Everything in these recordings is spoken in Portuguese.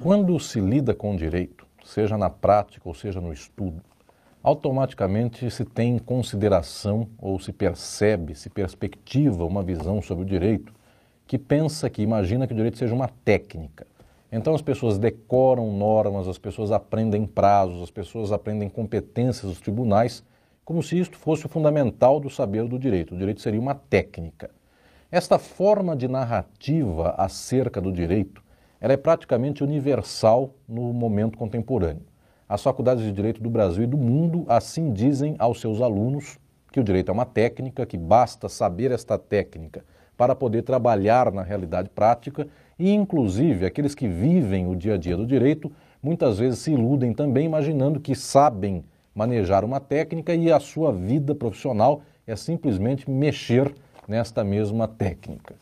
Quando se lida com direito, seja na prática ou seja no estudo, automaticamente se tem em consideração ou se percebe, se perspectiva uma visão sobre o direito que pensa, que imagina que o direito seja uma técnica. Então as pessoas decoram normas, as pessoas aprendem prazos, as pessoas aprendem competências dos tribunais, como se isto fosse o fundamental do saber do direito. O direito seria uma técnica. Esta forma de narrativa acerca do direito ela é praticamente universal no momento contemporâneo. As faculdades de direito do Brasil e do mundo assim dizem aos seus alunos que o direito é uma técnica, que basta saber esta técnica para poder trabalhar na realidade prática e, inclusive, aqueles que vivem o dia a dia do direito muitas vezes se iludem também imaginando que sabem manejar uma técnica e a sua vida profissional é simplesmente mexer nesta mesma técnica.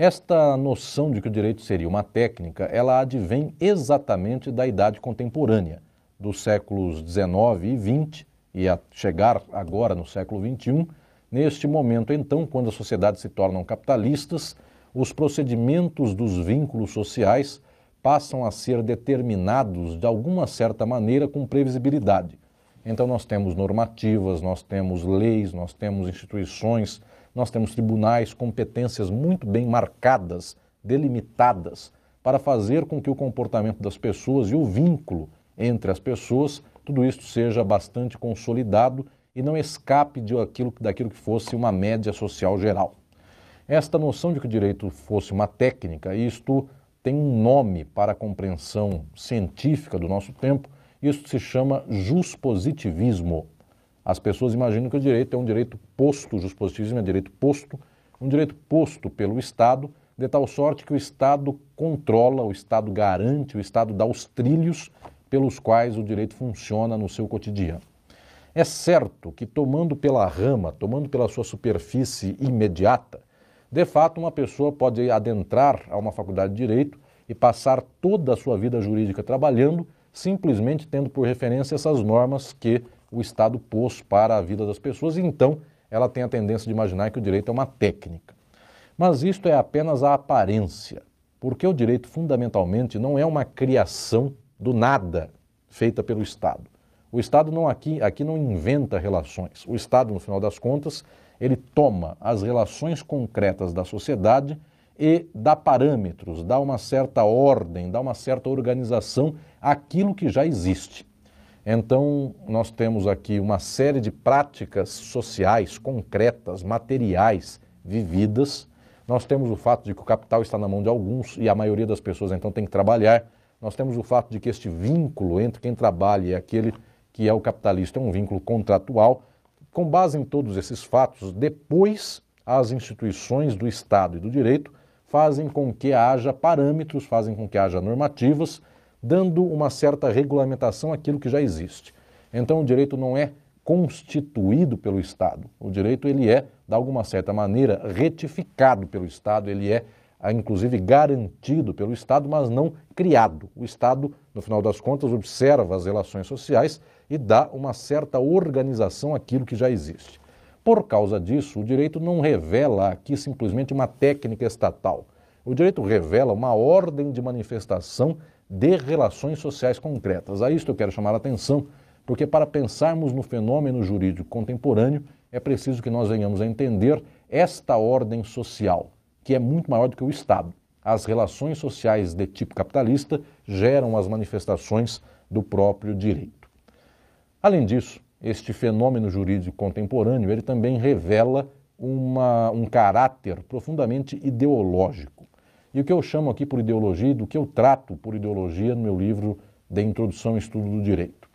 Esta noção de que o direito seria uma técnica, ela advém exatamente da idade contemporânea, dos séculos XIX e XX, e a chegar agora no século XXI, neste momento então, quando as sociedades se tornam capitalistas, os procedimentos dos vínculos sociais passam a ser determinados de alguma certa maneira com previsibilidade. Então nós temos normativas, nós temos leis, nós temos instituições, nós temos tribunais, competências muito bem marcadas, delimitadas, para fazer com que o comportamento das pessoas e o vínculo entre as pessoas, tudo isso seja bastante consolidado e não escape de aquilo, daquilo que fosse uma média social geral. Esta noção de que o direito fosse uma técnica, isto tem um nome para a compreensão científica do nosso tempo, isso se chama juspositivismo. As pessoas imaginam que o direito é um direito posto, o positivismo é direito posto, um direito posto pelo Estado, de tal sorte que o Estado controla, o Estado garante, o Estado dá os trilhos pelos quais o direito funciona no seu cotidiano. É certo que, tomando pela rama, tomando pela sua superfície imediata, de fato, uma pessoa pode adentrar a uma faculdade de direito e passar toda a sua vida jurídica trabalhando, simplesmente tendo por referência essas normas que o Estado pôs para a vida das pessoas, e então ela tem a tendência de imaginar que o direito é uma técnica. Mas isto é apenas a aparência, porque o direito fundamentalmente não é uma criação do nada feita pelo Estado. O Estado não aqui, aqui não inventa relações. O Estado, no final das contas, ele toma as relações concretas da sociedade e dá parâmetros, dá uma certa ordem, dá uma certa organização àquilo que já existe. Então, nós temos aqui uma série de práticas sociais, concretas, materiais, vividas. Nós temos o fato de que o capital está na mão de alguns e a maioria das pessoas então tem que trabalhar. Nós temos o fato de que este vínculo entre quem trabalha e aquele que é o capitalista é um vínculo contratual. Com base em todos esses fatos, depois as instituições do Estado e do direito fazem com que haja parâmetros, fazem com que haja normativas dando uma certa regulamentação àquilo que já existe. Então o direito não é constituído pelo Estado. O direito ele é, de alguma certa maneira, retificado pelo Estado, ele é inclusive garantido pelo Estado, mas não criado. O Estado, no final das contas, observa as relações sociais e dá uma certa organização àquilo que já existe. Por causa disso, o direito não revela aqui simplesmente uma técnica estatal. O direito revela uma ordem de manifestação de relações sociais concretas. A isto eu quero chamar a atenção, porque para pensarmos no fenômeno jurídico contemporâneo, é preciso que nós venhamos a entender esta ordem social, que é muito maior do que o Estado. As relações sociais de tipo capitalista geram as manifestações do próprio direito. Além disso, este fenômeno jurídico contemporâneo ele também revela uma, um caráter profundamente ideológico. E o que eu chamo aqui por ideologia, do que eu trato por ideologia no meu livro de Introdução ao Estudo do Direito.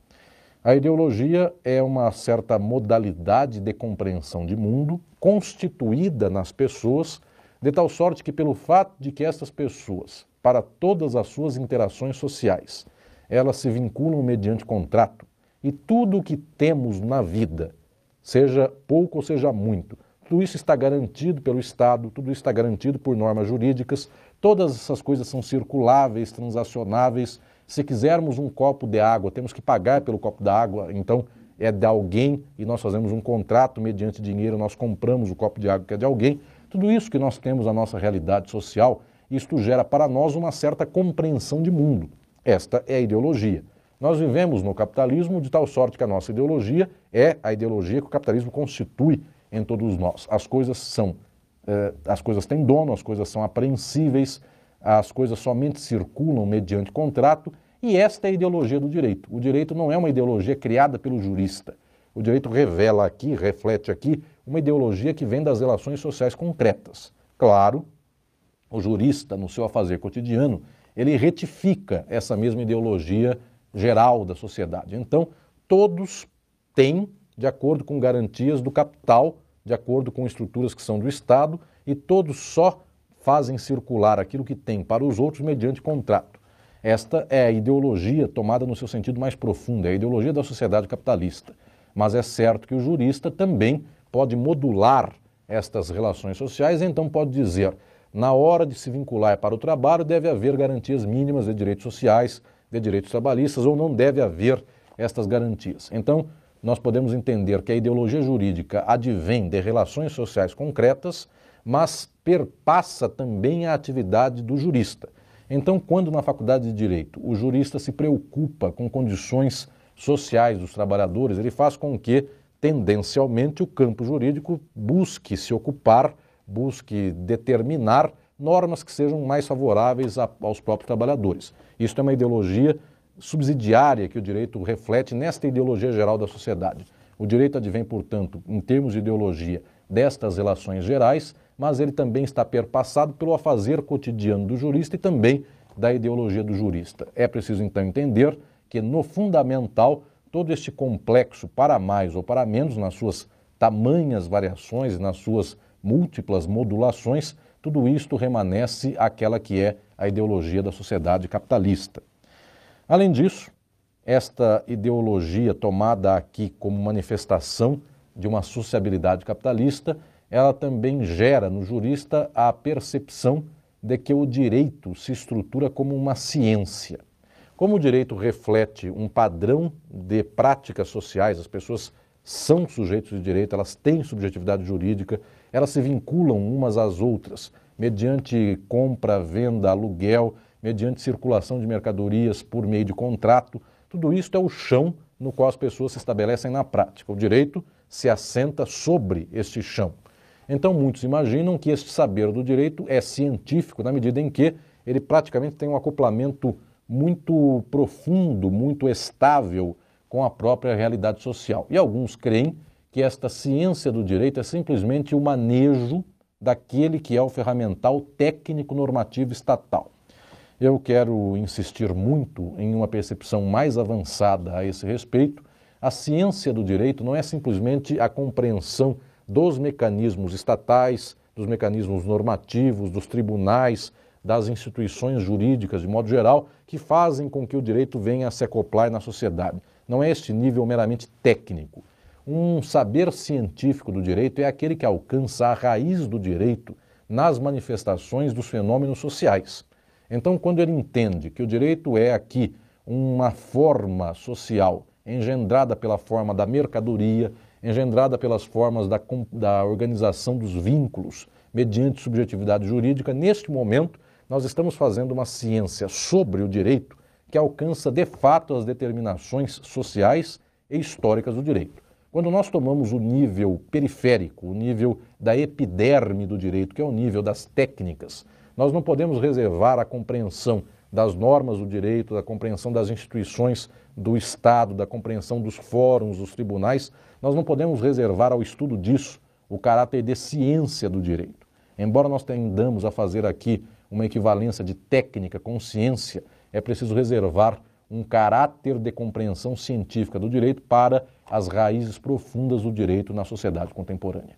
A ideologia é uma certa modalidade de compreensão de mundo constituída nas pessoas, de tal sorte que, pelo fato de que estas pessoas, para todas as suas interações sociais, elas se vinculam mediante contrato, e tudo o que temos na vida, seja pouco ou seja muito, tudo isso está garantido pelo Estado, tudo isso está garantido por normas jurídicas, todas essas coisas são circuláveis, transacionáveis. Se quisermos um copo de água, temos que pagar pelo copo da água, então é de alguém e nós fazemos um contrato mediante dinheiro, nós compramos o copo de água que é de alguém. Tudo isso que nós temos na nossa realidade social, isto gera para nós uma certa compreensão de mundo. Esta é a ideologia. Nós vivemos no capitalismo de tal sorte que a nossa ideologia é a ideologia que o capitalismo constitui em todos nós. As coisas são, eh, as coisas têm dono, as coisas são apreensíveis, as coisas somente circulam mediante contrato e esta é a ideologia do direito. O direito não é uma ideologia criada pelo jurista. O direito revela aqui, reflete aqui, uma ideologia que vem das relações sociais concretas. Claro, o jurista, no seu afazer cotidiano, ele retifica essa mesma ideologia geral da sociedade. Então, todos têm, de acordo com garantias do capital, de acordo com estruturas que são do Estado, e todos só fazem circular aquilo que tem para os outros mediante contrato. Esta é a ideologia tomada no seu sentido mais profundo, é a ideologia da sociedade capitalista. Mas é certo que o jurista também pode modular estas relações sociais, então pode dizer, na hora de se vincular para o trabalho, deve haver garantias mínimas de direitos sociais, de direitos trabalhistas, ou não deve haver estas garantias. Então, nós podemos entender que a ideologia jurídica advém de relações sociais concretas, mas perpassa também a atividade do jurista. Então, quando na faculdade de direito o jurista se preocupa com condições sociais dos trabalhadores, ele faz com que, tendencialmente, o campo jurídico busque se ocupar, busque determinar normas que sejam mais favoráveis a, aos próprios trabalhadores. Isso é uma ideologia subsidiária que o direito reflete nesta ideologia geral da sociedade. O direito advém, portanto, em termos de ideologia, destas relações gerais, mas ele também está perpassado pelo afazer cotidiano do jurista e também da ideologia do jurista. É preciso então entender que no fundamental todo este complexo para mais ou para menos nas suas tamanhas variações, nas suas múltiplas modulações, tudo isto remanesce aquela que é a ideologia da sociedade capitalista. Além disso, esta ideologia tomada aqui como manifestação de uma sociabilidade capitalista, ela também gera no jurista a percepção de que o direito se estrutura como uma ciência. Como o direito reflete um padrão de práticas sociais, as pessoas são sujeitos de direito, elas têm subjetividade jurídica, elas se vinculam umas às outras, mediante compra, venda, aluguel, mediante circulação de mercadorias por meio de contrato. Tudo isso é o chão no qual as pessoas se estabelecem na prática. O direito se assenta sobre este chão. Então, muitos imaginam que este saber do direito é científico, na medida em que ele praticamente tem um acoplamento muito profundo, muito estável com a própria realidade social. E alguns creem que esta ciência do direito é simplesmente o manejo daquele que é o ferramental técnico normativo estatal. Eu quero insistir muito em uma percepção mais avançada a esse respeito. A ciência do direito não é simplesmente a compreensão dos mecanismos estatais, dos mecanismos normativos, dos tribunais, das instituições jurídicas de modo geral, que fazem com que o direito venha a se acoplar na sociedade. Não é este nível meramente técnico. Um saber científico do direito é aquele que alcança a raiz do direito nas manifestações dos fenômenos sociais. Então, quando ele entende que o direito é aqui uma forma social engendrada pela forma da mercadoria, engendrada pelas formas da, da organização dos vínculos mediante subjetividade jurídica, neste momento nós estamos fazendo uma ciência sobre o direito que alcança de fato as determinações sociais e históricas do direito. Quando nós tomamos o nível periférico, o nível da epiderme do direito, que é o nível das técnicas, nós não podemos reservar a compreensão das normas do direito, da compreensão das instituições do Estado, da compreensão dos fóruns, dos tribunais, nós não podemos reservar ao estudo disso o caráter de ciência do direito. Embora nós tendamos a fazer aqui uma equivalência de técnica com ciência, é preciso reservar um caráter de compreensão científica do direito para as raízes profundas do direito na sociedade contemporânea.